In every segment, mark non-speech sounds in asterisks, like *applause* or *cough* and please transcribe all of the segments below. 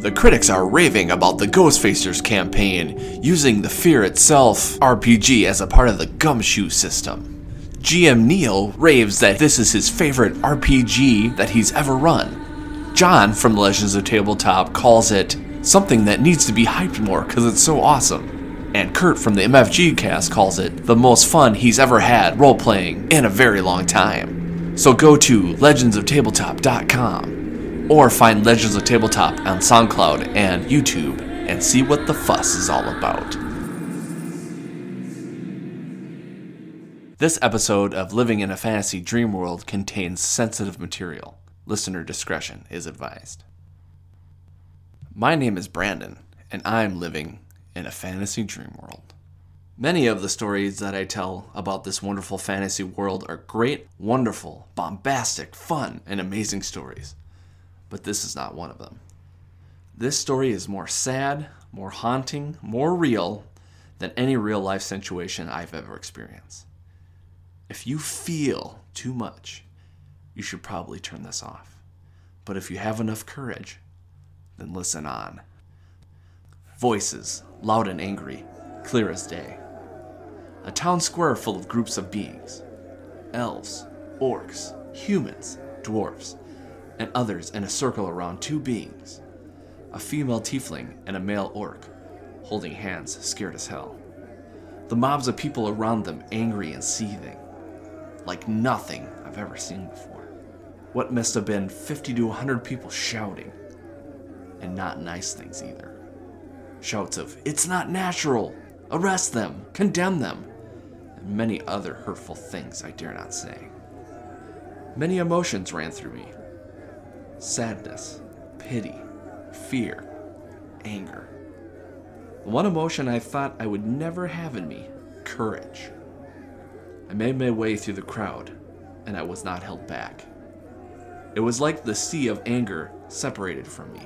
The critics are raving about the Ghostfacers campaign, using the Fear Itself RPG as a part of the Gumshoe system. GM Neil raves that this is his favorite RPG that he's ever run. John from Legends of Tabletop calls it something that needs to be hyped more because it's so awesome. And Kurt from the MFG cast calls it the most fun he's ever had role playing in a very long time. So go to legendsoftabletop.com or find Legends of Tabletop on SoundCloud and YouTube and see what the fuss is all about. This episode of Living in a Fantasy Dream World contains sensitive material. Listener discretion is advised. My name is Brandon, and I'm living in a fantasy dream world. Many of the stories that I tell about this wonderful fantasy world are great, wonderful, bombastic, fun, and amazing stories but this is not one of them. This story is more sad, more haunting, more real than any real life situation I've ever experienced. If you feel too much, you should probably turn this off. But if you have enough courage, then listen on. Voices, loud and angry, clear as day. A town square full of groups of beings elves, orcs, humans, dwarfs, and others in a circle around two beings a female tiefling and a male orc, holding hands, scared as hell. The mobs of people around them angry and seething, like nothing I've ever seen before. What must have been 50 to 100 people shouting, and not nice things either. Shouts of, It's not natural! Arrest them! Condemn them! And many other hurtful things I dare not say. Many emotions ran through me, sadness, pity, fear, anger. The one emotion I thought I would never have in me courage. I made my way through the crowd, and I was not held back. It was like the sea of anger separated from me.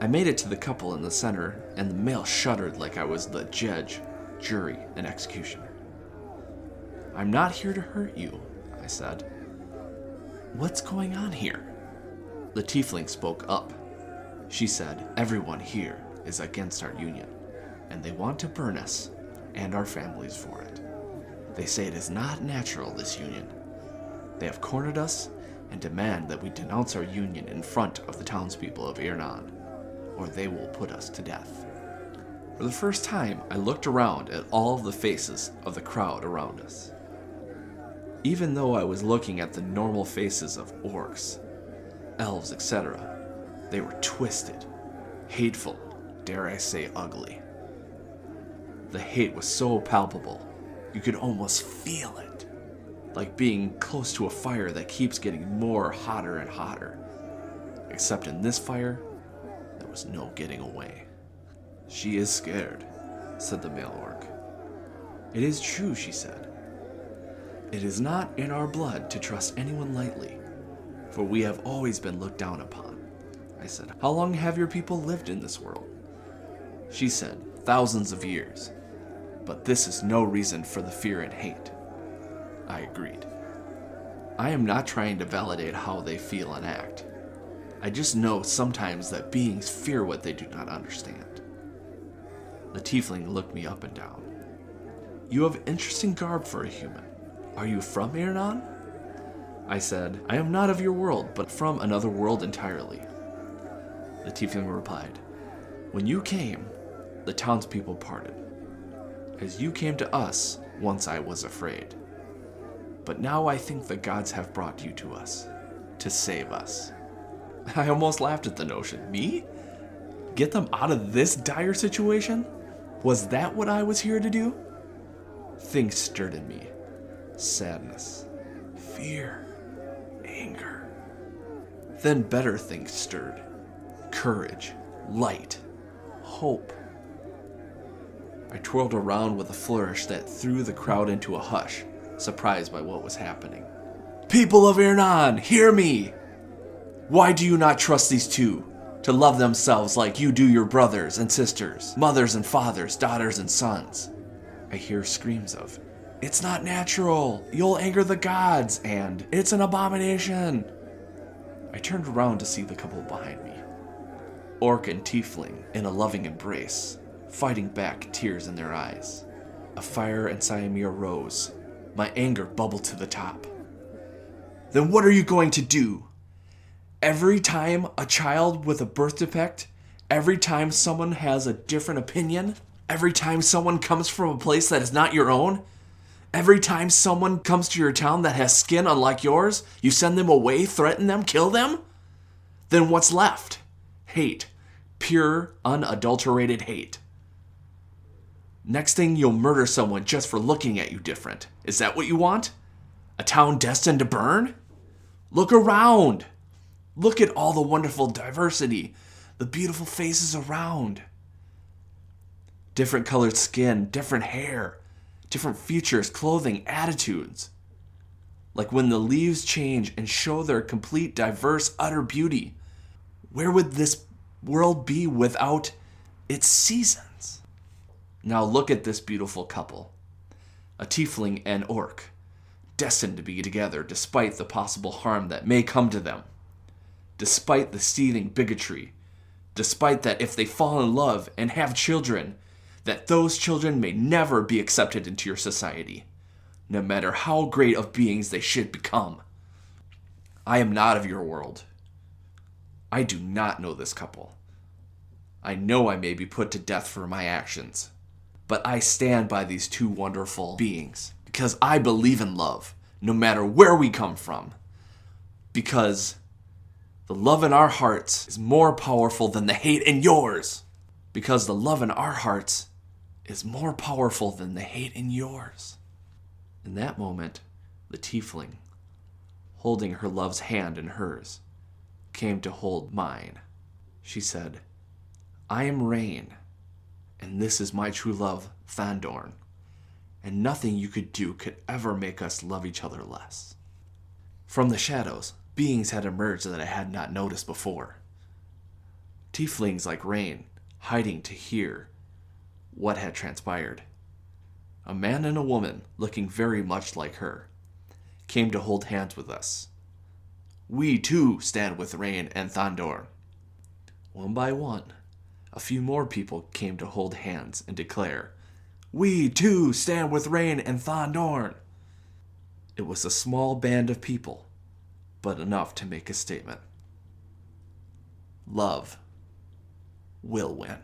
I made it to the couple in the center, and the male shuddered like I was the judge, jury, and executioner. I'm not here to hurt you, I said. What's going on here? The tiefling spoke up. She said, Everyone here is against our union, and they want to burn us and our families for it. They say it is not natural, this union. They have cornered us and demand that we denounce our union in front of the townspeople of Irnan, or they will put us to death. For the first time, I looked around at all the faces of the crowd around us. Even though I was looking at the normal faces of orcs, elves, etc. They were twisted, hateful, dare I say ugly. The hate was so palpable, you could almost feel it. Like being close to a fire that keeps getting more hotter and hotter. Except in this fire, there was no getting away. She is scared, said the male orc. It is true, she said. It is not in our blood to trust anyone lightly for we have always been looked down upon. I said, How long have your people lived in this world? She said, Thousands of years. But this is no reason for the fear and hate. I agreed. I am not trying to validate how they feel and act. I just know sometimes that beings fear what they do not understand. The tiefling looked me up and down. You have interesting garb for a human. Are you from Irnan? I said, I am not of your world, but from another world entirely. The tiefling replied, When you came, the townspeople parted. As you came to us, once I was afraid. But now I think the gods have brought you to us, to save us. *laughs* I almost laughed at the notion. Me? Get them out of this dire situation? Was that what I was here to do? Things stirred in me sadness, fear. Then better things stirred courage, light, hope. I twirled around with a flourish that threw the crowd into a hush, surprised by what was happening. People of Irnan, hear me! Why do you not trust these two? To love themselves like you do your brothers and sisters, mothers and fathers, daughters and sons. I hear screams of, it's not natural. You'll anger the gods, and it's an abomination. I turned around to see the couple behind me. orc and tiefling in a loving embrace, fighting back tears in their eyes. A fire inside me arose. My anger bubbled to the top. Then what are you going to do? Every time a child with a birth defect, every time someone has a different opinion, every time someone comes from a place that is not your own, every time someone comes to your town that has skin unlike yours, you send them away, threaten them, kill them? Then what's left? Hate. Pure, unadulterated hate. Next thing, you'll murder someone just for looking at you different. Is that what you want? A town destined to burn? Look around. Look at all the wonderful diversity, the beautiful faces around. Different colored skin, different hair, different futures, clothing, attitudes. Like when the leaves change and show their complete, diverse, utter beauty. Where would this world be without its seasons? Now look at this beautiful couple a tiefling and orc, destined to be together despite the possible harm that may come to them, despite the seething bigotry, despite that if they fall in love and have children, that those children may never be accepted into your society, no matter how great of beings they should become. I am not of your world. I do not know this couple. I know I may be put to death for my actions, but I stand by these two wonderful beings because I believe in love, no matter where we come from. Because the love in our hearts is more powerful than the hate in yours. Because the love in our hearts is more powerful than the hate in yours. In that moment, the tiefling, holding her love's hand in hers, came to hold mine. She said, I am Rainn, and this is my true love, Thondorn, and nothing you could do could ever make us love each other less. From the shadows, beings had emerged that I had not noticed before. Tieflings like Rainn, hiding to hear what had transpired. A man and a woman, looking very much like her, came to hold hands with us. We too stand with Rainn and Thondorn. One by one, a few more people came to hold hands and declare, We too stand with Rainn and Thondorn. It was a small band of people, but enough to make a statement. Love will win.